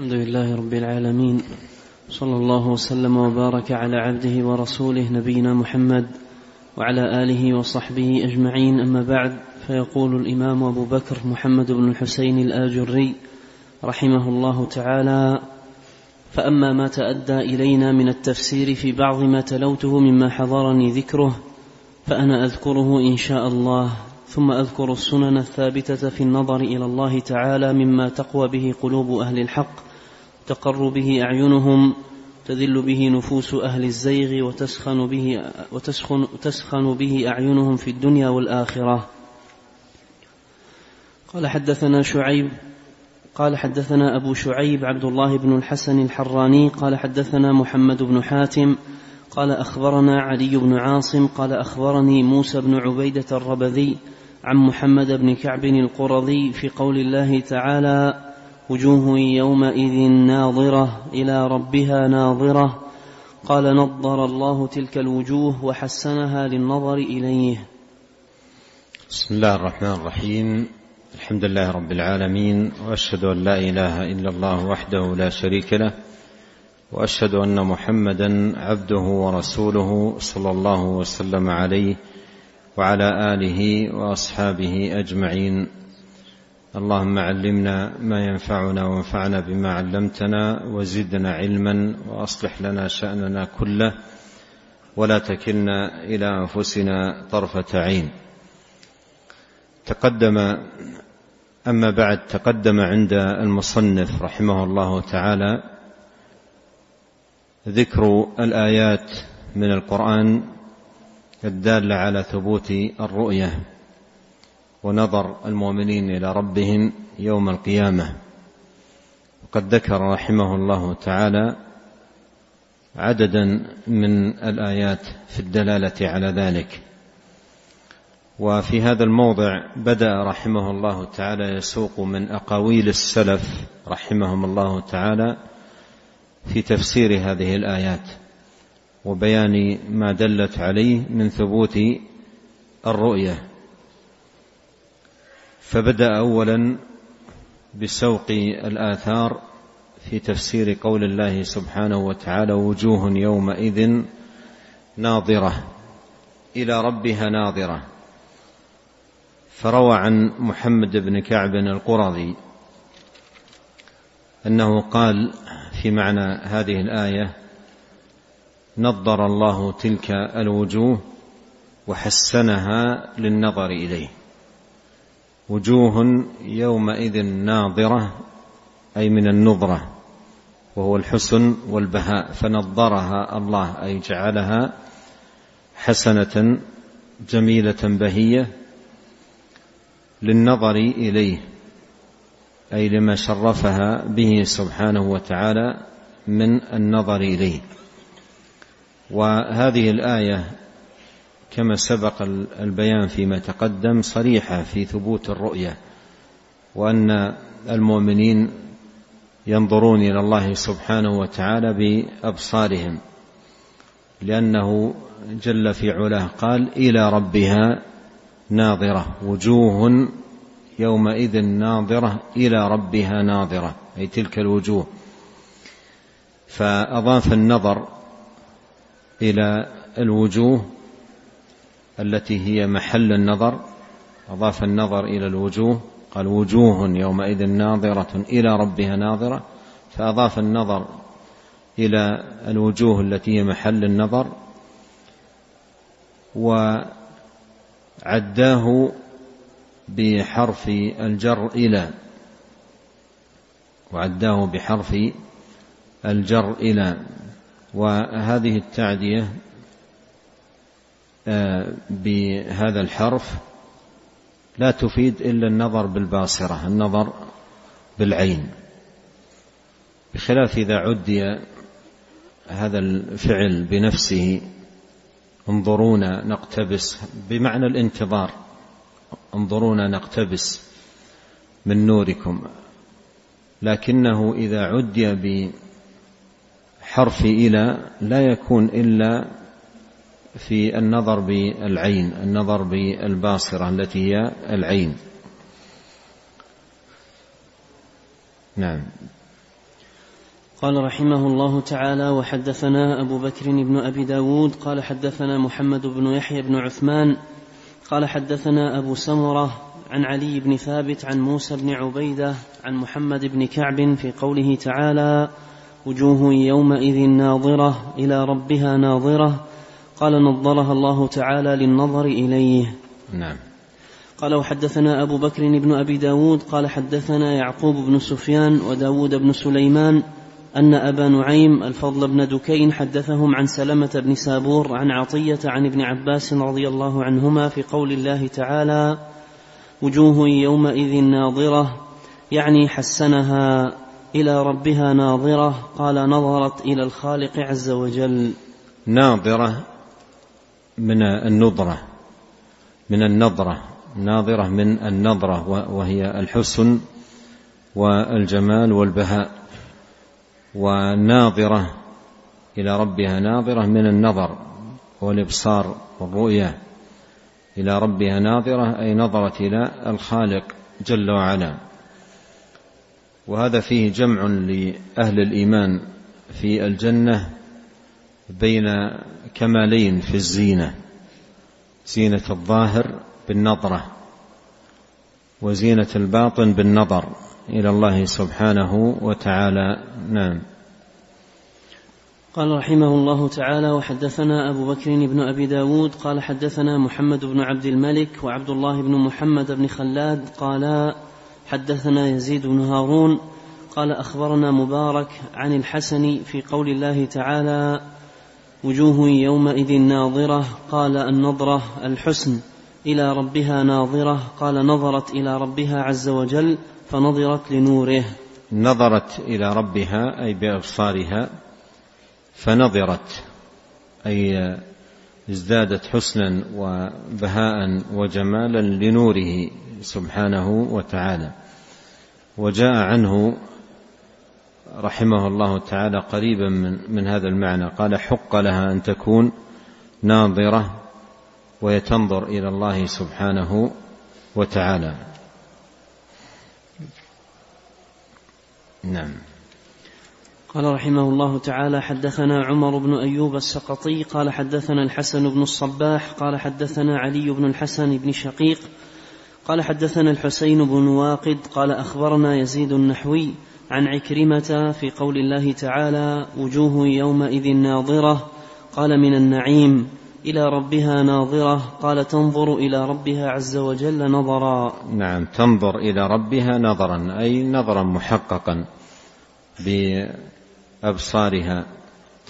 الحمد لله رب العالمين. صلى الله وسلم وبارك على عبده ورسوله نبينا محمد وعلى آله وصحبه أجمعين. أما بعد فيقول الإمام أبو بكر محمد بن الحسين الآجري رحمه الله تعالى فأما ما تأدى إلينا من التفسير في بعض ما تلوته مما حضرني ذكره فأنا أذكره إن شاء الله. ثم أذكر السنن الثابتة في النظر إلى الله تعالى مما تقوى به قلوب أهل الحق تقر به أعينهم تذل به نفوس أهل الزيغ وتسخن به وتسخن تسخن به أعينهم في الدنيا والآخرة. قال حدثنا شعيب قال حدثنا أبو شعيب عبد الله بن الحسن الحراني قال حدثنا محمد بن حاتم قال أخبرنا علي بن عاصم قال أخبرني موسى بن عبيدة الربذي عن محمد بن كعب القرظي في قول الله تعالى وجوه يومئذ ناظرة إلى ربها ناظرة. قال نضر الله تلك الوجوه وحسنها للنظر إليه. بسم الله الرحمن الرحيم. الحمد لله رب العالمين وأشهد أن لا إله إلا الله وحده لا شريك له وأشهد أن محمدا عبده ورسوله صلى الله وسلم عليه وعلى آله وأصحابه أجمعين. اللهم علمنا ما ينفعنا وانفعنا بما علمتنا وزدنا علما واصلح لنا شأننا كله ولا تكلنا إلى أنفسنا طرفة عين. تقدم أما بعد تقدم عند المصنف رحمه الله تعالى ذكر الآيات من القرآن الدالة على ثبوت الرؤية. ونظر المؤمنين إلى ربهم يوم القيامة. وقد ذكر رحمه الله تعالى عددا من الآيات في الدلالة على ذلك. وفي هذا الموضع بدأ رحمه الله تعالى يسوق من أقاويل السلف رحمهم الله تعالى في تفسير هذه الآيات وبيان ما دلت عليه من ثبوت الرؤية. فبدأ اولا بسوق الآثار في تفسير قول الله سبحانه وتعالى وجوه يومئذ ناظرة إلى ربها ناظرة. فروى عن محمد بن كعب القرظي أنه قال في معنى هذه الآية نضر الله تلك الوجوه وحسنها للنظر إليه. وجوه يومئذ ناظرة أي من النظرة وهو الحسن والبهاء فنضرها الله أي جعلها حسنة جميلة بهية للنظر إليه أي لما شرفها به سبحانه وتعالى من النظر إليه. وهذه الآية كما سبق البيان فيما تقدم صريحة في ثبوت الرؤية وأن المؤمنين ينظرون إلى الله سبحانه وتعالى بأبصارهم لأنه جل في علاه قال إلى ربها ناظرة وجوه يومئذ ناظرة إلى ربها ناظرة أي تلك الوجوه. فأضاف النظر إلى الوجوه التي هي محل النظر أضاف النظر إلى الوجوه قال وجوه يومئذ ناظرة إلى ربها ناظرة فأضاف النظر إلى الوجوه التي هي محل النظر و عداه بحرف الجر إلى وعداه بحرف الجر إلى وهذه التعدية بهذا الحرف لا تفيد إلا النظر بالباصرة النظر بالعين. بخلاف إذا عدي هذا الفعل بنفسه انظرونا نقتبس بمعنى الانتظار انظرونا نقتبس من نوركم. لكنه إذا عدي بحرف إلى لا يكون إلا في النظر بالعين النظر بالباصرة التي هي العين. نعم. قال رحمه الله تعالى وحدثنا أبو بكر بن أبي داود قال حدثنا محمد بن يحيى بن عثمان قال حدثنا أبو سمرة عن علي بن ثابت عن موسى بن عبيدة عن محمد بن كعب في قوله تعالى وجوه يومئذ ناظرة إلى ربها ناظرة قال نظرها الله تعالى للنظر إليه. نعم. قال وحدثنا أبو بكر بن أبي داود قال حدثنا يعقوب بن سفيان وداود بن سليمان أن أبا نعيم الفضل بن دكين حدثهم عن سلمة بن سابور عن عطية عن ابن عباس رضي الله عنهما في قول الله تعالى وجوه يومئذ ناظرة يعني حسنها إلى ربها ناظرة قال نظرت إلى الخالق عز وجل. ناظرة من النظرة من النظرة ناظرة من النظرة وهي الحسن والجمال والبهاء وناظرة إلى ربها ناظرة من النظر والإبصار والرؤية إلى ربها ناظرة أي نظرت إلى الخالق جل وعلا. وهذا فيه جمع لأهل الإيمان في الجنة بين كمالين في الزينة. زينة الظاهر بالنظرة وزينة الباطن بالنظر إلى الله سبحانه وتعالى. نعم. قال رحمه الله تعالى وحدثنا أبو بكر بن أبي داود قال حدثنا محمد بن عبد الملك وعبد الله بن محمد بن خلاد قالا حدثنا يزيد بن هارون قال أخبرنا مبارك عن الحسن في قول الله تعالى وجوه يومئذ ناظرة قال النظرة الحسن إلى ربها ناظرة قال نظرت إلى ربها عز وجل فنظرت لنوره. نظرت إلى ربها أي بأبصارها فنظرت أي ازدادت حسنا وبهاء وجمالا لنوره سبحانه وتعالى. وجاء عنه رحمه الله تعالى قريبا من, من هذا المعنى. قال حق لها أن تكون ناظرة وهي تنظر إلى الله سبحانه وتعالى. نعم. قال رحمه الله تعالى حدثنا عمر بن أيوب السقطي قال حدثنا الحسن بن الصباح قال حدثنا علي بن الحسن بن شقيق قال حدثنا الحسين بن واقد قال أخبرنا يزيد النحوي عن عكرمة في قول الله تعالى وجوه يومئذ ناظرة. قال من النعيم. إلى ربها ناظرة. قال تنظر إلى ربها عز وجل نظرا. نعم تنظر إلى ربها نظرا. أي نظرا محققا بأبصارها.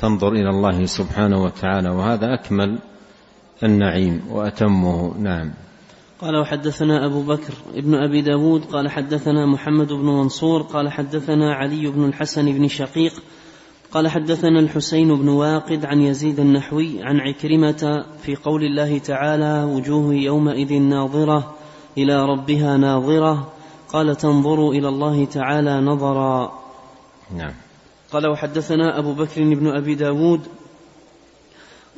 تنظر إلى الله سبحانه وتعالى. وهذا أكمل النعيم وأتمه. نعم. قال وحدثنا أبو بكر ابن أبي داود قال حدثنا محمد بن منصور قال حدثنا علي بن الحسن بن شقيق قال حدثنا الحسين بن واقد عن يزيد النحوي عن عكرمة في قول الله تعالى وجوه يومئذ ناظرة إلى ربها ناظرة قال تنظر إلى الله تعالى نظرا. نعم. قال وحدثنا أبو بكر بن أبي داود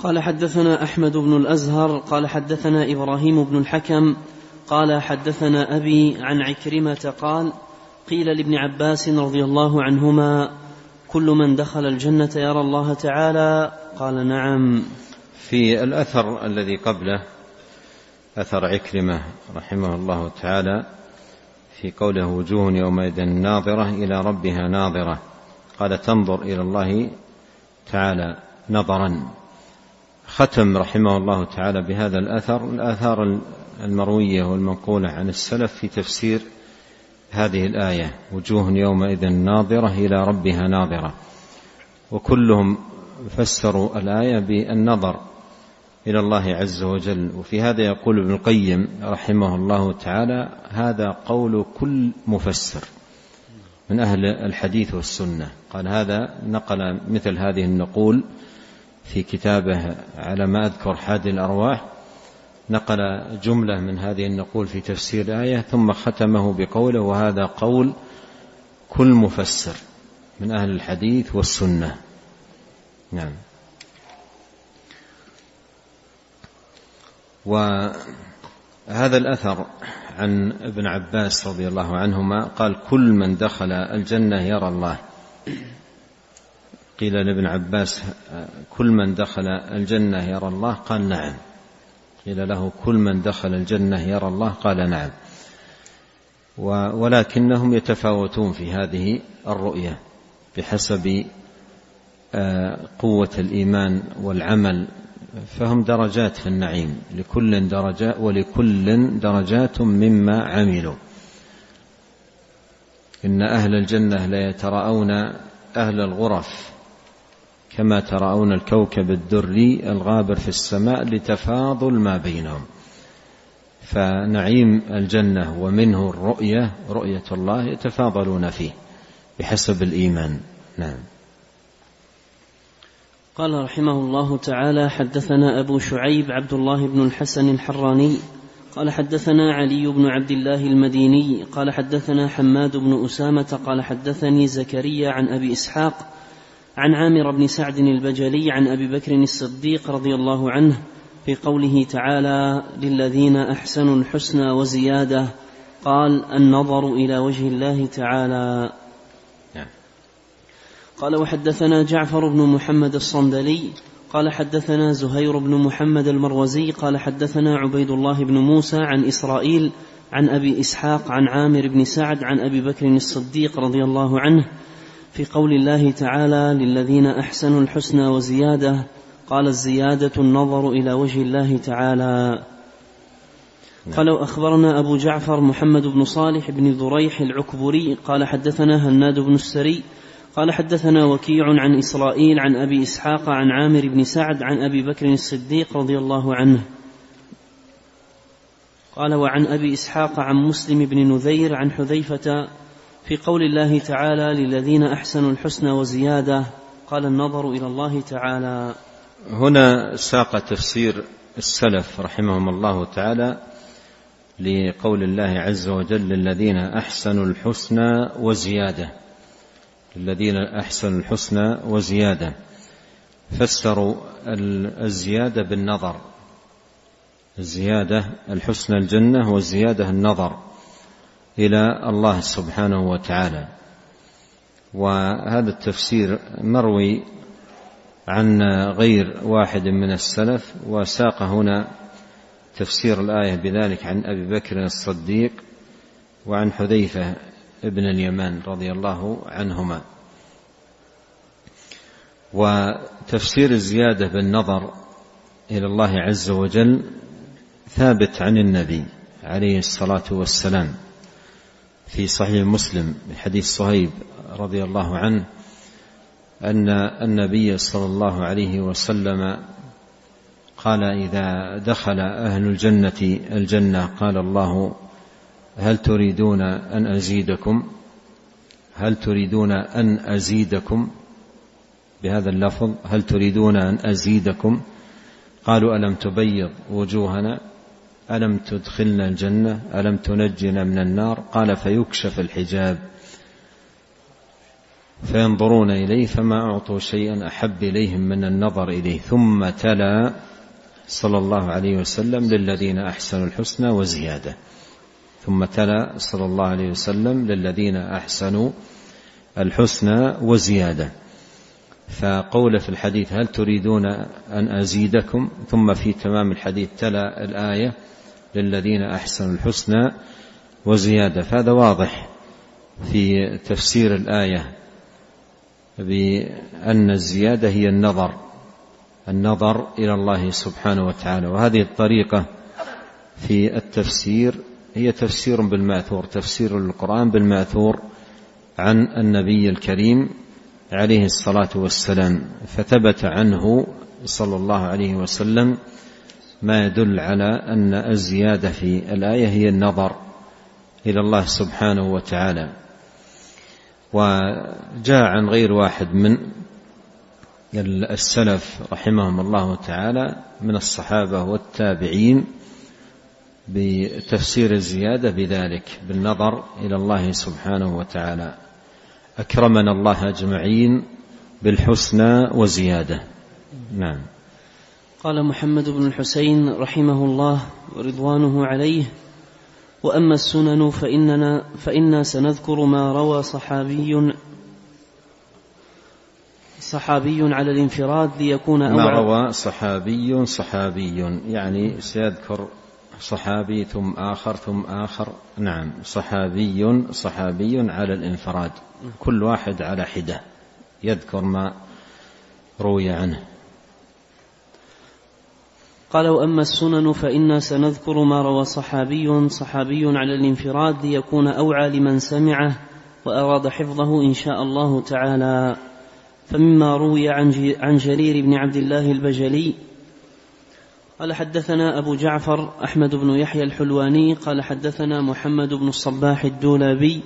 قال حدثنا أحمد بن الأزهر قال حدثنا إبراهيم بن الحكم قال حدثنا أبي عن عكرمة قال قيل لابن عباس رضي الله عنهما كل من دخل الجنة يرى الله تعالى؟ قال نعم. في الأثر الذي قبله أثر عكرمة رحمه الله تعالى في قوله وجوه يومئذ ناظرة إلى ربها ناظرة. قال تنظر إلى الله تعالى نظرا. ختم رحمه الله تعالى بهذا الأثر الآثار المروية والمنقولة عن السلف في تفسير هذه الآية وجوه يومئذ ناظرة إلى ربها ناظرة. وكلهم فسروا الآية بالنظر إلى الله عز وجل. وفي هذا يقول ابن القيم رحمه الله تعالى هذا قول كل مفسر من أهل الحديث والسنة. قال هذا نقل مثل هذه النقول في كتابه على ما أذكر حاد الأرواح نقل جملة من هذه النقول في تفسير الآية ثم ختمه بقوله وهذا قول كل مفسر من أهل الحديث والسنة. نعم. وهذا الأثر عن ابن عباس رضي الله عنهما قال كل من دخل الجنة يرى الله. قيل لابن عباس كل من دخل الجنة يرى الله؟ قال نعم. قيل له كل من دخل الجنة يرى الله؟ قال نعم. ولكنهم يتفاوتون في هذه الرؤية بحسب آه، قوة الإيمان والعمل فهم درجات في النعيم لكل درجات ولكل درجات مما عملوا. إن أهل الجنة لا يتراءون أهل الغرف كما تراءون الكوكب الدري الغابر في السماء لتفاضل ما بينهم. فنعيم الجنة ومنه الرؤية رؤية الله يتفاضلون فيه بحسب الإيمان. نعم. قال رحمه الله تعالى حدثنا أبو شعيب عبد الله بن الحسن الحراني قال حدثنا علي بن عبد الله المديني قال حدثنا حماد بن أسامة قال حدثني زكريا عن أبي إسحاق عن عامر بن سعد البجلي عن أبي بكر الصديق رضي الله عنه في قوله تعالى للذين أحسنوا الحسنى وزيادة. قال النظر إلى وجه الله تعالى. نعم. قال وحدثنا جعفر بن محمد الصندلي. قال حدثنا زهير بن محمد المروزي. قال حدثنا عبيد الله بن موسى عن إسرائيل عن أبي إسحاق عن عامر بن سعد عن أبي بكر الصديق رضي الله عنه في قول الله تعالى للذين أحسنوا الحسنى وزيادة قال الزيادة النظر إلى وجه الله تعالى. قال أخبرنا أبو جعفر محمد بن صالح بن ذريح العكبري قال حدثنا هناد بن السري قال حدثنا وكيع عن إسرائيل عن أبي إسحاق عن عامر بن سعد عن أبي بكر الصديق رضي الله عنه قال وعن أبي إسحاق عن مسلم بن نذير عن حذيفة في قول الله تعالى للذين أحسنوا الحسنى وزيادة قال النظر إلى الله تعالى. هنا ساق تفسير السلف رحمهم الله تعالى لقول الله عز وجل للذين أحسنوا الحسنى وزيادة. للذين أحسنوا الحسنى وزيادة. فسروا الزيادة بالنظر. الزيادة الحسنى الجنة والزيادة النظر. إلى الله سبحانه وتعالى. وهذا التفسير مروي عن غير واحد من السلف وساق هنا تفسير الآية بذلك عن أبي بكر الصديق وعن حذيفة ابن اليمان رضي الله عنهما. وتفسير الزيادة بالنظر إلى الله عز وجل ثابت عن النبي عليه الصلاة والسلام. في صحيح مسلم من حديث صهيب رضي الله عنه أن النبي صلى الله عليه وسلم قال إذا دخل أهل الجنة الجنة قال الله هل تريدون أن أزيدكم؟ هل تريدون أن أزيدكم؟ بهذا اللفظ هل تريدون أن أزيدكم؟ قالوا ألم تبيض وجوهنا؟ ألم تدخلنا الجنة؟ ألم تنجنا من النار؟ قال فيكشف الحجاب. فينظرون إليه فما أعطوا شيئا أحب إليهم من النظر إليه. ثم تلا صلى الله عليه وسلم للذين أحسنوا الحسنى وزيادة. ثم تلا صلى الله عليه وسلم للذين أحسنوا الحسنى وزيادة. فقول في الحديث هل تريدون أن أزيدكم؟ ثم في تمام الحديث تلا الآية للذين أحسنوا الحسنى وزيادة. فهذا واضح في تفسير الآية بأن الزيادة هي النظر النظر إلى الله سبحانه وتعالى. وهذه الطريقة في التفسير هي تفسير بالمأثور تفسير القرآن بالمأثور عن النبي الكريم عليه الصلاة والسلام فثبت عنه صلى الله عليه وسلم ما يدل على أن الزيادة في الآية هي النظر إلى الله سبحانه وتعالى. وجاء عن غير واحد من السلف رحمهم الله تعالى من الصحابة والتابعين بتفسير الزيادة بذلك بالنظر إلى الله سبحانه وتعالى. أكرمنا الله أجمعين بالحسنى وزيادة. نعم. قال محمد بن الحسين رحمه الله ورضوانه عليه وأما السنن فإننا فإنا سنذكر ما روى صحابي صحابي على الانفراد ليكون ما أوعى. روى صحابي صحابي يعني سيذكر صحابي ثم آخر ثم آخر. نعم صحابي صحابي على الانفراد كل واحد على حدة يذكر ما روي عنه. قال وأما السنن فإنا سنذكر ما روى صحابي صحابي على الانفراد ليكون أوعى لمن سمعه وأراد حفظه إن شاء الله تعالى. فمما روي عن جرير بن عبد الله البجلي قال حدثنا أبو جعفر أحمد بن يحيى الحلواني قال حدثنا محمد بن الصباح الدولابي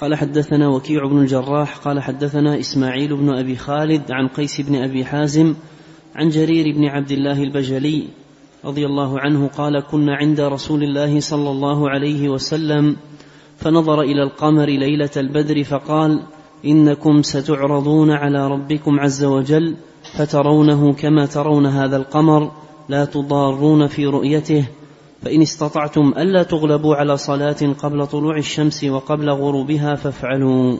قال حدثنا وكيع بن الجراح قال حدثنا إسماعيل بن أبي خالد عن قيس بن أبي حازم عن جرير بن عبد الله البجلي رضي الله عنه قال كنا عند رسول الله صلى الله عليه وسلم فنظر إلى القمر ليلة البدر فقال إنكم ستعرضون على ربكم عز وجل فترونه كما ترون هذا القمر لا تضارون في رؤيته فإن استطعتم ألا تغلبوا على صلاة قبل طلوع الشمس وقبل غروبها فافعلوا.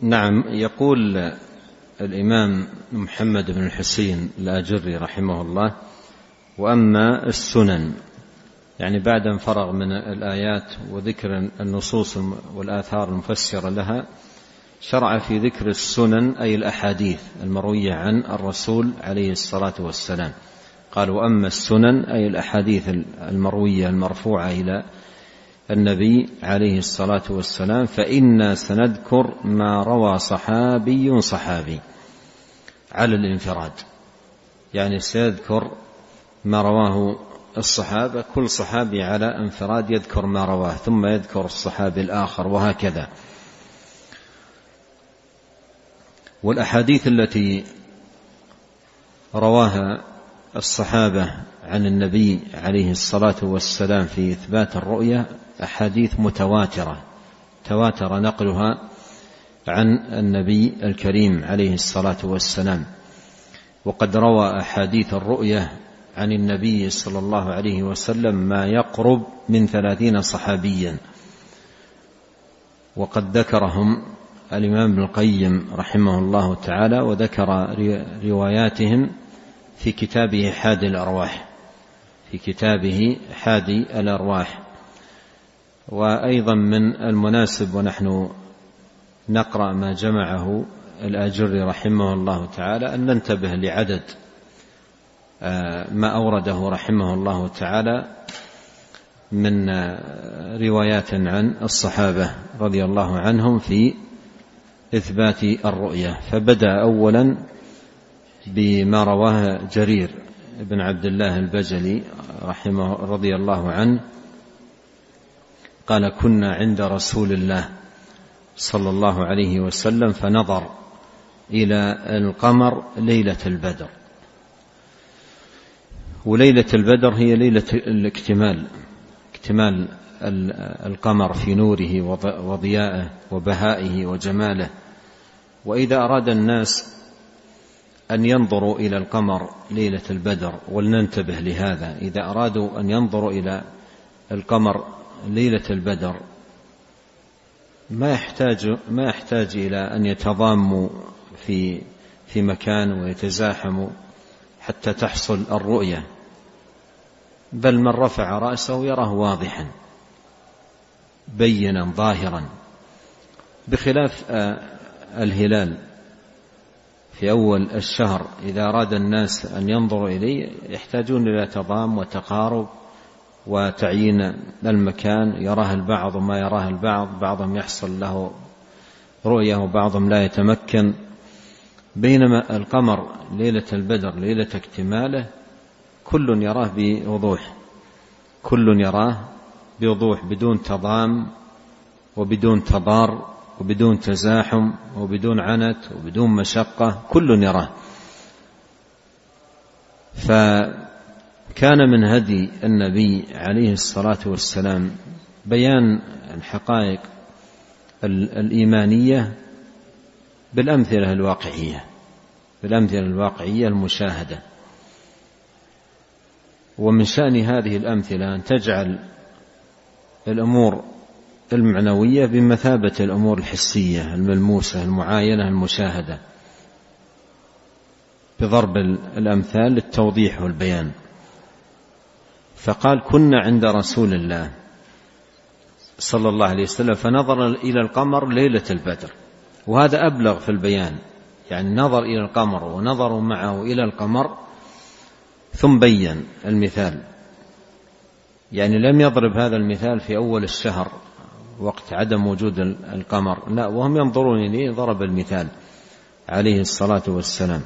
نعم يقول الإمام محمد بن الحسين الآجري رحمه الله وأما السنن يعني بعد أن فرغ من الآيات وذكر النصوص والآثار المفسرة لها شرع في ذكر السنن أي الأحاديث المروية عن الرسول عليه الصلاة والسلام. قال وأما السنن أي الأحاديث المروية المرفوعة إلى النبي عليه الصلاة والسلام فإنا سنذكر ما روى صحابي صحابي على الانفراد. يعني سيذكر ما رواه الصحابة كل صحابي على انفراد يذكر ما رواه ثم يذكر الصحابي الآخر وهكذا. والأحاديث التي رواها الصحابة عن النبي عليه الصلاة والسلام في إثبات الرؤية أحاديث متواترة. تواتر نقلها عن النبي الكريم عليه الصلاة والسلام. وقد روى أحاديث الرؤية عن النبي صلى الله عليه وسلم ما يقرب من ثلاثين صحابيا. وقد ذكرهم الإمام ابن القيم رحمه الله تعالى وذكر رواياتهم في كتابه حادي الأرواح في كتابه حادي الأرواح. وأيضا من المناسب ونحن نقرأ ما جمعه الآجري رحمه الله تعالى أن ننتبه لعدد ما أورده رحمه الله تعالى من آه، روايات عن الصحابة رضي الله عنهم في إثبات الرؤية. فبدأ أولا بما رواه جرير بن عبد الله البجلي رحمه رضي الله عنه قال كنا عند رسول الله صلى الله عليه وسلم فنظر إلى القمر ليلة البدر. وليلة البدر هي ليلة الاكتمال اكتمال القمر في نوره وضيائه وبهائه وجماله. وإذا أراد الناس أن ينظروا إلى القمر ليلة البدر ولننتبه لهذا. إذا أرادوا أن ينظروا إلى القمر ليلة البدر ما يحتاج ما يحتاج إلى أن يتضاموا في في مكان ويتزاحموا حتى تحصل الرؤية. بل من رفع رأسه يراه واضحا بينا ظاهرا. بخلاف آه، الهلال في أول الشهر إذا أراد الناس أن ينظروا إليه يحتاجون إلى تضام وتقارب وتعيين المكان. يراه البعض وما يراه البعض بعضهم يحصل له رؤية وبعضهم لا يتمكن. بينما القمر ليلة البدر ليلة اكتماله كل يراه بوضوح. كل يراه بوضوح بدون تضام وبدون تضار وبدون تزاحم وبدون عنت وبدون مشقة. كل يراه. فكان من هدي النبي عليه الصلاة والسلام بيان الحقائق الإيمانية بالأمثلة الواقعية بالأمثلة الواقعية المشاهدة. ومن شأن هذه الأمثلة أن تجعل الأمور المعنوية بمثابة الأمور الحسية الملموسة المعاينة المشاهدة بضرب الأمثال للتوضيح والبيان. فقال كنا عند رسول الله صلى الله عليه وسلم فنظر إلى القمر ليلة البدر وهذا أبلغ في البيان يعني نظر إلى القمر ونظروا معه إلى القمر ثم بين المثال. يعني لم يضرب هذا المثال في أول الشهر وقت عدم وجود القمر. لا وهم ينظرون إليه ضرب المثال عليه الصلاة والسلام.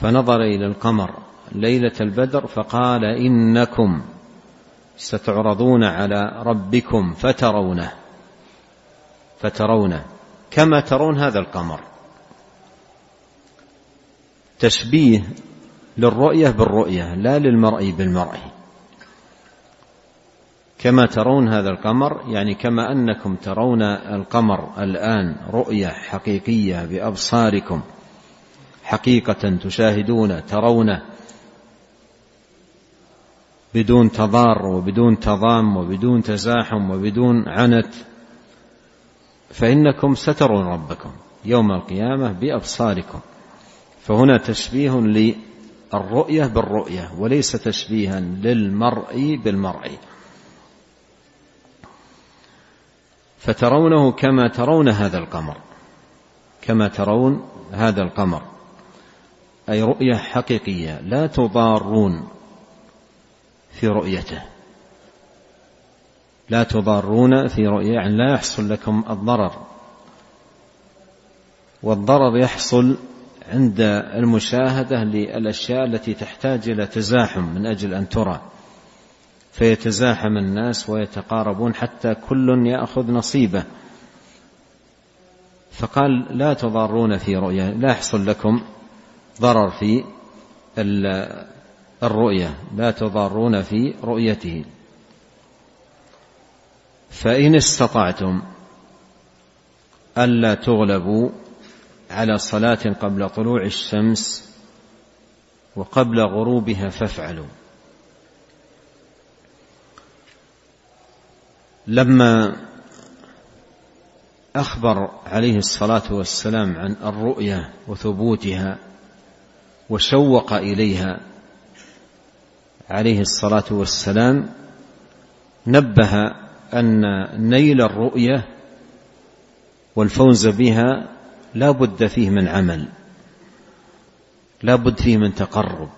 فنظر إلى القمر ليلة البدر فقال إنكم ستعرضون على ربكم فترونه. فترونه. كما ترون هذا القمر. تشبيه للرؤية بالرؤية لا للمرء بالمرء. كما ترون هذا القمر يعني كما أنكم ترون القمر الآن رؤية حقيقية بأبصاركم. حقيقة تشاهدون ترونه بدون تضار وبدون تضام وبدون تزاحم وبدون عنت. فإنكم سترون ربكم يوم القيامة بأبصاركم. فهنا تشبيه للرؤيه بالرؤية وليس تشبيها للمرء بالمرء. فترونه كما ترون هذا القمر. كما ترون هذا القمر. أي رؤية حقيقية لا تضارون في رؤيته. لا تضارون في رؤية يعني لا يحصل لكم الضرر. والضرر يحصل عند المشاهدة للأشياء التي تحتاج إلى تزاحم من أجل أن ترى. فيتزاحم الناس ويتقاربون حتى كل يأخذ نصيبه. فقال لا تضارون في رؤيا لا يحصل لكم ضرر في الرؤيا لا تضارون في رؤيته. فإن استطعتم ألا تغلبوا على صلاة قبل طلوع الشمس وقبل غروبها فافعلوا. لما أخبر عليه الصلاة والسلام عن الرؤيه وثبوتها وشوق إليها عليه الصلاة والسلام نبه أن نيل الرؤيه والفوز بها لا بد فيه من عمل لا بد فيه من تقرب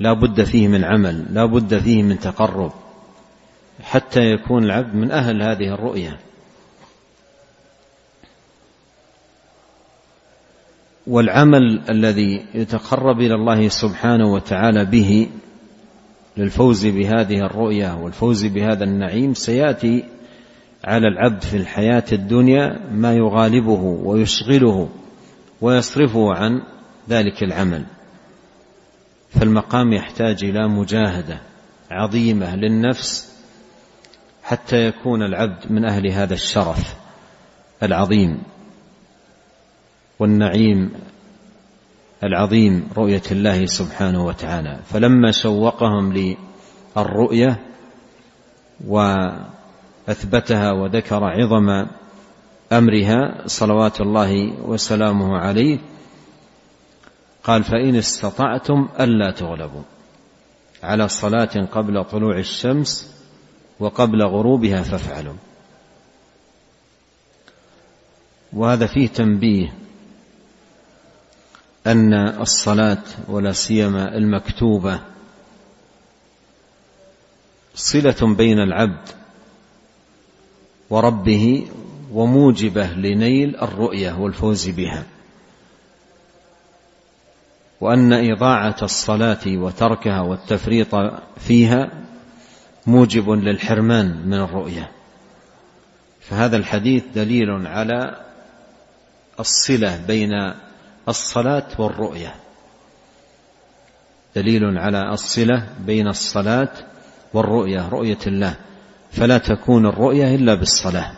لا بد فيه من عمل لا بد فيه من تقرب حتى يكون العبد من أهل هذه الرؤية. والعمل الذي يتقرب إلى الله سبحانه وتعالى به للفوز بهذه الرؤية والفوز بهذا النعيم سيأتي على العبد في الحياة الدنيا ما يغالبه ويشغله ويصرفه عن ذلك العمل. فالمقام يحتاج إلى مجاهدة عظيمة للنفس حتى يكون العبد من أهل هذا الشرف العظيم والنعيم العظيم رؤية الله سبحانه وتعالى. فلما شوقهم للرؤية واثبتها وذكر عظم أمرها صلوات الله وسلامه عليه قال فإن استطعتم ألا تغلبوا على صلاة قبل طلوع الشمس وقبل غروبها فافعلوا. وهذا فيه تنبيه أن الصلاة ولا سيما المكتوبة صلة بين العبد وربه وموجبه لنيل الرؤية والفوز بها. وأن إضاعة الصلاة وتركها والتفريط فيها موجب للحرمان من الرؤية. فهذا الحديث دليل على الصلة بين الصلاة والرؤية. دليل على الصلة بين الصلاة والرؤية رؤية الله. فلا تكون الرؤيه إلا بالصلاة.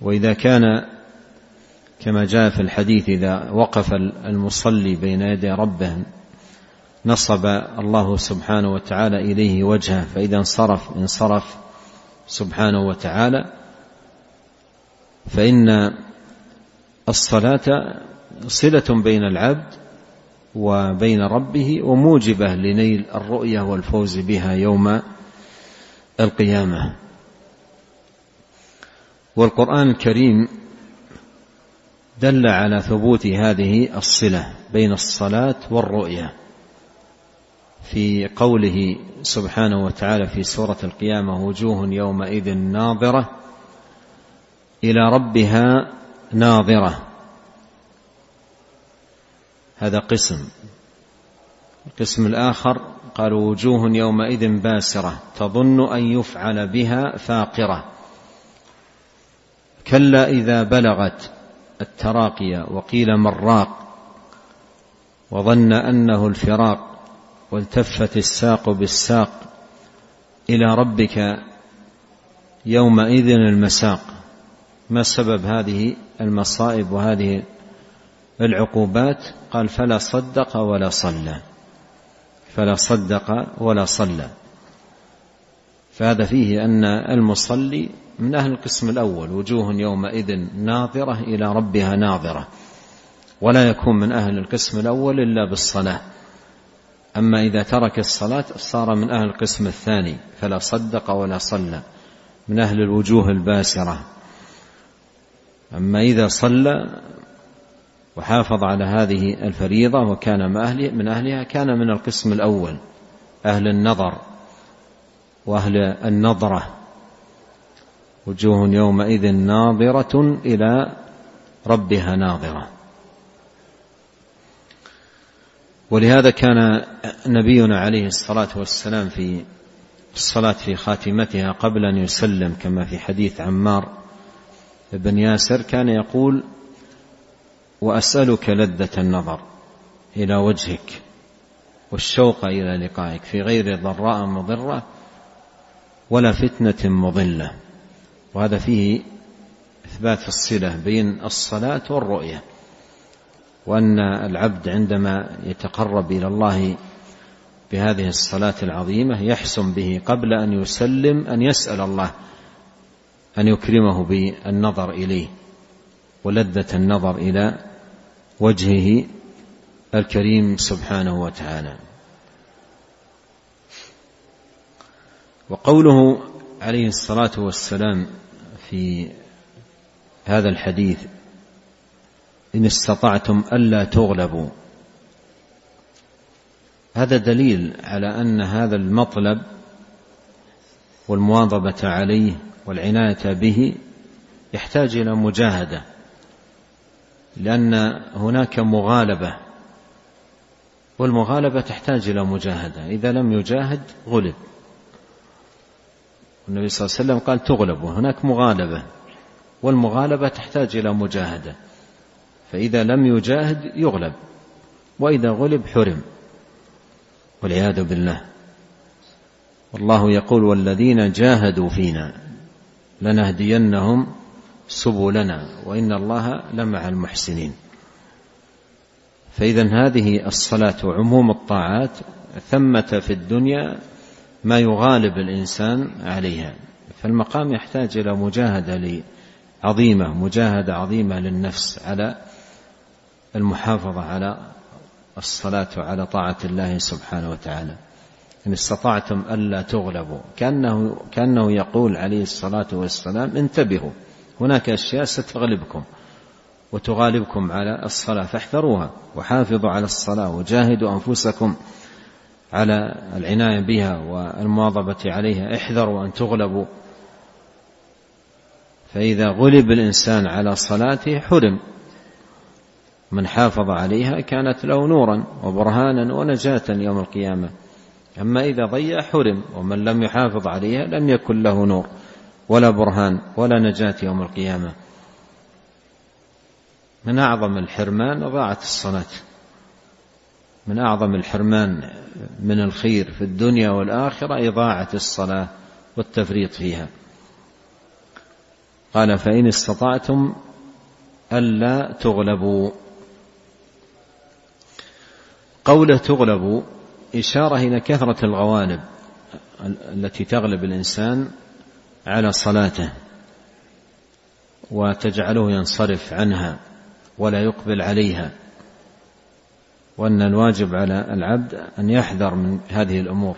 وإذا كان كما جاء في الحديث إذا وقف المصلي بين يدي ربه نصب الله سبحانه وتعالى إليه وجهه فإذا انصرف انصرف سبحانه وتعالى فإن الصلاة صلة بين العبد وبين ربه وموجبة لنيل الرؤية والفوز بها يوم القيامة. والقرآن الكريم دل على ثبوت هذه الصلة بين الصلاة والرؤية في قوله سبحانه وتعالى في سورة القيامة وجوه يومئذ ناظرة إلى ربها ناظرة. هذا قسم. القسم الآخر قالوا وجوه يومئذ باسرة تظن أن يفعل بها فاقرة. كلا إذا بلغت التراقي وقيل مراق وظن أنه الفراق والتفت الساق بالساق إلى ربك يومئذ المساق. ما سبب هذه المصائب وهذه العقوبات قال فلا صدق ولا صلى. فلا صدق ولا صلى. فهذا فيه أن المصلي من أهل القسم الأول وجوه يومئذ ناظرة إلى ربها ناظرة. ولا يكون من أهل القسم الأول إلا بالصلاة. أما إذا ترك الصلاة صار من أهل القسم الثاني فلا صدق ولا صلى. من أهل الوجوه الباسرة. أما إذا صلى وحافظ على هذه الفريضة وكان من أهلها كان من القسم الأول أهل النظر وأهل النظرة. وجوه يومئذ ناظرة إلى ربها ناظرة. ولهذا كان نبينا عليه الصلاة والسلام في الصلاة في خاتمتها قبل أن يسلم كما في حديث عمار بن ياسر كان يقول وأسألك لذة النظر إلى وجهك والشوق إلى لقائك في غير ضراء مضرة ولا فتنة مضلة. وهذا فيه إثبات الصلة بين الصلاة والرؤية وأن العبد عندما يتقرب إلى الله بهذه الصلاة العظيمة يحسن به قبل أن يسلم أن يسأل الله أن يكرمه بالنظر إليه ولذة النظر إلى وجهه الكريم سبحانه وتعالى. وقوله عليه الصلاة والسلام في هذا الحديث إن استطعتم ألا تغلبوا. هذا دليل على أن هذا المطلب والمواظبة عليه والعناية به يحتاج إلى مجاهدة. لأن هناك مغالبة والمغالبة تحتاج إلى مجاهدة إذا لم يجاهد غلب. النبي صلى الله عليه وسلم قال تغلب وهناك مغالبة والمغالبة تحتاج إلى مجاهدة. فإذا لم يجاهد يغلب وإذا غلب حرم والعياذ بالله. والله يقول والذين جاهدوا فينا لنهدينهم سبلنا وإن الله لمع المحسنين. فإذا هذه الصلاة وعموم الطاعات ثمة في الدنيا ما يغالب الإنسان عليها. فالمقام يحتاج إلى مجاهدة عظيمة مجاهدة عظيمة للنفس على المحافظة على الصلاة وعلى طاعة الله سبحانه وتعالى. إن استطعتم ألا تغلبوا. كأنه, كأنه يقول عليه الصلاة والسلام انتبهوا. هناك أشياء ستغلبكم وتغالبكم على الصلاة فاحذروها وحافظوا على الصلاة وجاهدوا أنفسكم على العناية بها والمواظبة عليها احذروا أن تغلبوا. فإذا غلب الإنسان على صلاته حرم. من حافظ عليها كانت له نورا وبرهانا ونجاة يوم القيامة. أما إذا ضيع حرم ومن لم يحافظ عليها لم يكن له نور. ولا برهان ولا نجاة يوم القيامة. من أعظم الحرمان إضاعة الصلاة. من أعظم الحرمان من الخير في الدنيا والآخرة إضاعة الصلاة والتفريط فيها. قال فإن استطعتم ألا تغلبوا. قوله تغلب إشارة إلى كثرة الغوالب التي تغلب الإنسان على صلاته وتجعله ينصرف عنها ولا يقبل عليها وأن الواجب على العبد أن يحذر من هذه الأمور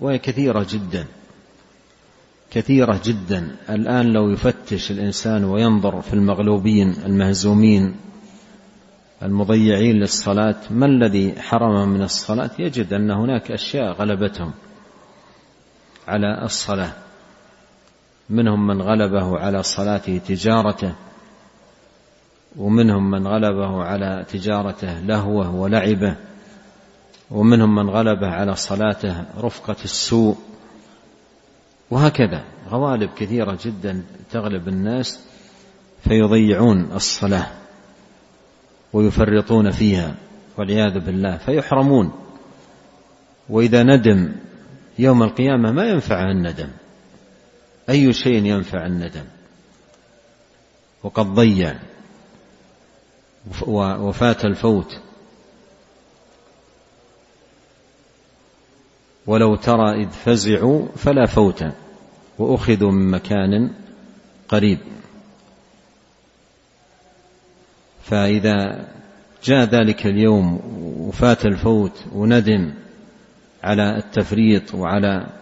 وهي كثيرة جدا كثيرة جدا. الآن لو يفتش الإنسان وينظر في المغلوبين المهزومين المضيعين للصلاة ما الذي حرمهم من الصلاة؟ يجد أن هناك أشياء غلبتهم على الصلاة. منهم من غلبه على صلاته تجارته ومنهم من غلبه على تجارته لهوه ولعبه ومنهم من غلبه على صلاته رفقة السوء. وهكذا غوالب كثيرة جدا تغلب الناس فيضيعون الصلاة ويفرطون فيها والعياذ بالله فيحرمون. وإذا ندم يوم القيامة ما ينفعه الندم. أي شيء ينفع الندم؟ وقد ضيع. وفات الفوت. ولو ترى إذ فزعوا فلا فوت وأخذوا من مكان قريب. فإذا جاء ذلك اليوم وفات الفوت وندم على التفريط وعلى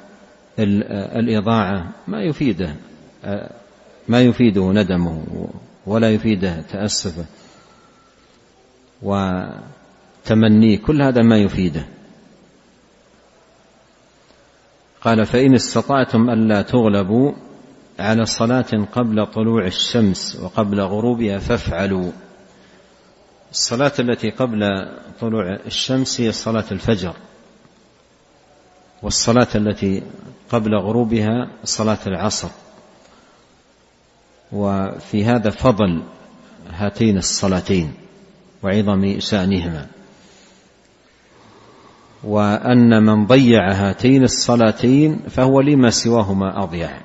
الإضاعة ما يفيده ما يفيده ندمه ولا يفيده تأسفه وتمنيه كل هذا ما يفيده. قال فإن استطعتم ألا تغلبوا على صلاة قبل طلوع الشمس وقبل غروبها فافعلوا. الصلاة التي قبل طلوع الشمس هي صلاة الفجر. والصلاة التي قبل غروبها صلاة العصر. وفي هذا فضل هاتين الصلاتين وعظم شأنهما. وأن من ضيع هاتين الصلاتين فهو لما سواهما أضيع.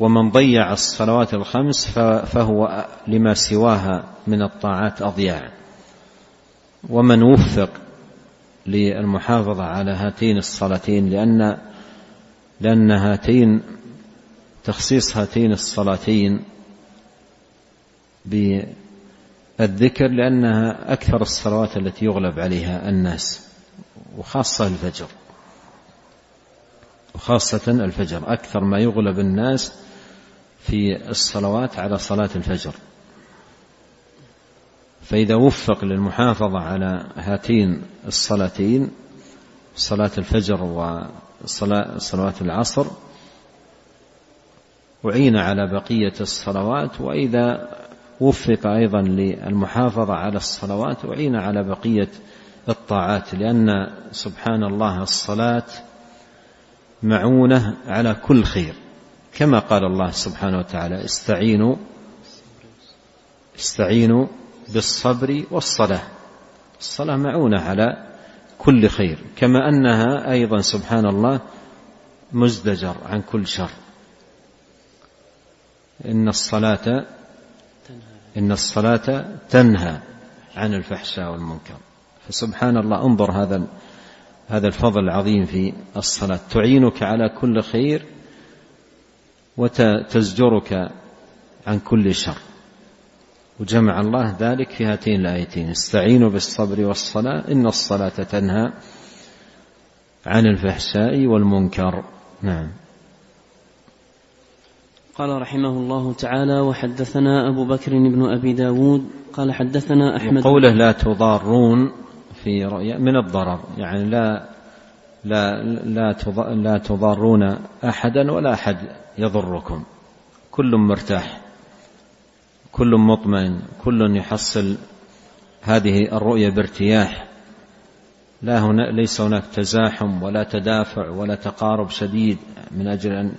ومن ضيع الصلوات الخمس فهو لما سواها من الطاعات أضيع. ومن وفق للمحافظة على هاتين الصلاتين لأن لأن هاتين تخصيص هاتين الصلاتين بالذكر لأنها أكثر الصلوات التي يغلب عليها الناس وخاصة الفجر. وخاصة الفجر أكثر ما يغلب الناس في الصلوات على صلاة الفجر. فإذا وفق للمحافظة على هاتين الصلاتين صلاة الفجر وصلوات العصر أعين على بقية الصلوات وإذا وفق أيضا للمحافظة على الصلوات أعين على بقية الطاعات لأن سبحان الله الصلاة معونة على كل خير. كما قال الله سبحانه وتعالى استعينوا استعينوا بالصبر والصلاة. الصلاة معونة على كل خير كما أنها أيضا سبحان الله مزدجر عن كل شر. إن الصلاة إن الصلاة تنهى عن الفحشاء والمنكر. فسبحان الله انظر هذا هذا الفضل العظيم في الصلاة. تعينك على كل خير وتزجرك عن كل شر. وجمع الله ذلك في هاتين الآيتين. استعينوا بالصبر والصلاة إن الصلاة تنهى عن الفحشاء والمنكر. نعم. قال رحمه الله تعالى وحدثنا أبو بكر بن أبي داود قال حدثنا أحمد قوله لا تضارون في رؤيا من الضرر. يعني لا لا لا لا تضارون أحدا ولا أحد يضركم. كل مرتاح. كل مطمئن كل يحصل هذه الرؤية بارتياح. لا هنا ليس هناك تزاحم ولا تدافع ولا تقارب شديد من أجل أن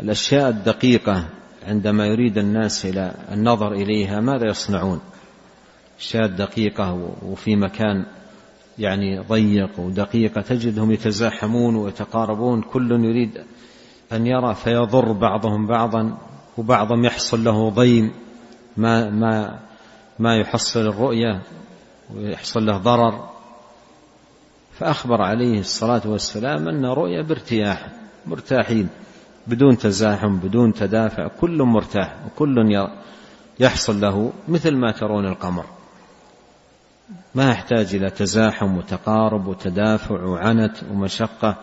الأشياء الدقيقة عندما يريد الناس إلى النظر إليها ماذا يصنعون؟ الأشياء الدقيقة وفي مكان يعني ضيق ودقيقة تجدهم يتزاحمون ويتقاربون. كل يريد أن يرى فيضر بعضهم بعضا. وبعضهم يحصل له ضيم ما ما ما يحصل الرؤية ويحصل له ضرر. فأخبر عليه الصلاة والسلام أن رؤية بارتياح مرتاحين بدون تزاحم بدون تدافع كل مرتاح وكل يحصل له مثل ما ترون القمر. ما يحتاج إلى تزاحم وتقارب وتدافع وعنت ومشقة.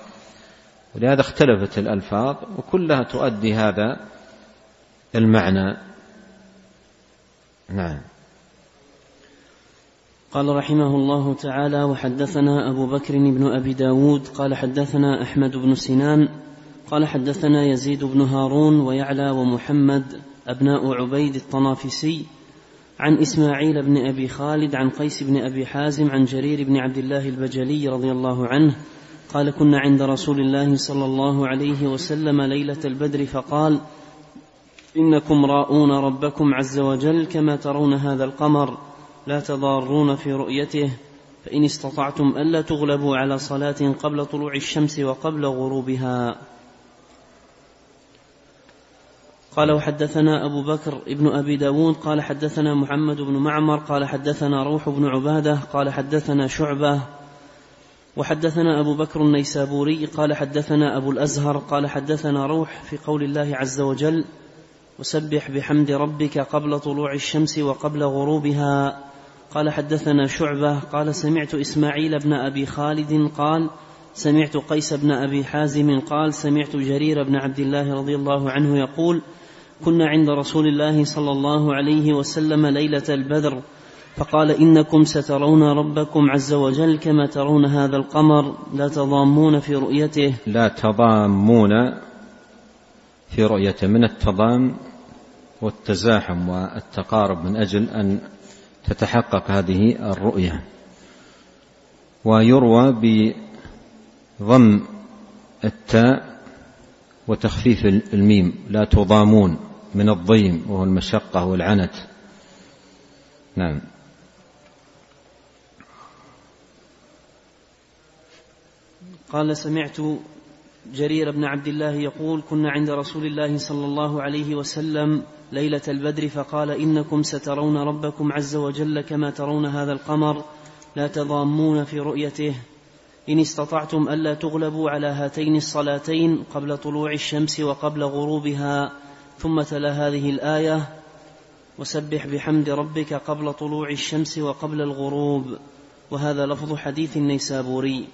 ولهذا اختلفت الألفاظ وكلها تؤدي هذا المعنى. نعم. قال رحمه الله تعالى وحدثنا أبو بكر بن أبي داود قال حدثنا أحمد بن سنان قال حدثنا يزيد بن هارون ويعلى ومحمد أبناء عبيد الطنافسي عن إسماعيل بن أبي خالد عن قيس بن أبي حازم عن جرير بن عبد الله البجلي رضي الله عنه قال كنا عند رسول الله صلى الله عليه وسلم ليلة البدر فقال إنكم راؤون ربكم عز وجل كما ترون هذا القمر لا تضارون في رؤيته فإن استطعتم ألا تغلبوا على صلاة قبل طلوع الشمس وقبل غروبها. قال وحدثنا أبو بكر ابن أبي داود قال حدثنا محمد بن معمر قال حدثنا روح بن عبادة قال حدثنا شعبة. وحدثنا أبو بكر النيسابوري قال حدثنا أبو الأزهر قال حدثنا روح في قول الله عز وجل وسبح بحمد ربك قبل طلوع الشمس وقبل غروبها. قال حدثنا شعبة قال سمعت إسماعيل بن أبي خالد قال سمعت قيس بن أبي حازم قال سمعت جرير بن عبد الله رضي الله عنه يقول كنا عند رسول الله صلى الله عليه وسلم ليلة البدر فقال إنكم سترون ربكم عز وجل كما ترون هذا القمر لا تضامون في رؤيته. لا تضامون في رؤيته من التضام والتزاحم والتقارب من أجل أن تتحقق هذه الرؤية. ويروى بضم التاء وتخفيف الميم لا تضامون من الضيم وهو المشقة والعنت. نعم. قال سمعت جرير بن عبد الله يقول كنا عند رسول الله صلى الله عليه وسلم ليلة البدر فقال إنكم سترون ربكم عز وجل كما ترون هذا القمر لا تضامون في رؤيته. إن استطعتم ألا تغلبوا على هاتين الصلاتين قبل طلوع الشمس وقبل غروبها ثم تلا هذه الآية وسبح بحمد ربك قبل طلوع الشمس وقبل الغروب وهذا لفظ حديث النيسابوري.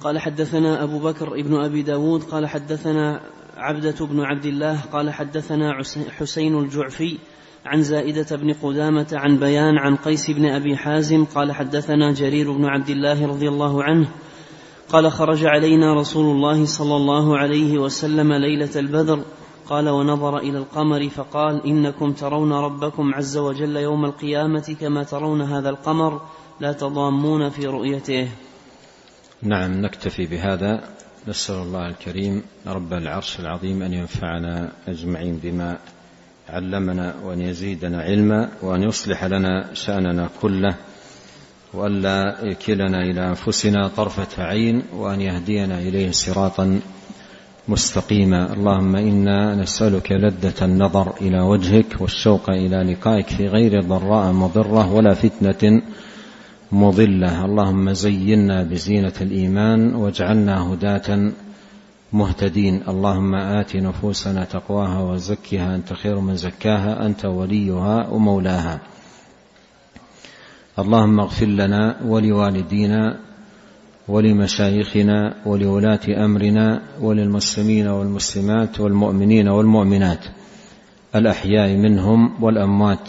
قال حدثنا أبو بكر ابن أبي داود قال حدثنا عبدة بن عبد الله قال حدثنا حسين الجعفي عن زائدة بن قدامة عن بيان عن قيس بن أبي حازم قال حدثنا جرير بن عبد الله رضي الله عنه قال خرج علينا رسول الله صلى الله عليه وسلم ليلة البدر قال ونظر إلى القمر فقال إنكم ترون ربكم عز وجل يوم القيامة كما ترون هذا القمر لا تضامون في رؤيته. نعم نكتفي بهذا. نسأل الله الكريم رب العرش العظيم أن ينفعنا أجمعين بما علمنا وأن يزيدنا علما وأن يصلح لنا شأننا كله وألا يكلنا إلى أنفسنا طرفة عين وأن يهدينا إليه صراطا مستقيما. اللهم إنا نسألك لذة النظر إلى وجهك والشوق إلى لقائك في غير ضراء مضرة ولا فتنة مضلة. اللهم زينا بزينة الإيمان واجعلنا هداة مهتدين. اللهم آت نفوسنا تقواها وزكها. أنت خير من زكاها أنت وليها ومولاها. اللهم اغفر لنا ولوالدينا ولمشايخنا ولولاة أمرنا وللمسلمين والمسلمات والمؤمنين والمؤمنات. الأحياء منهم والأموات.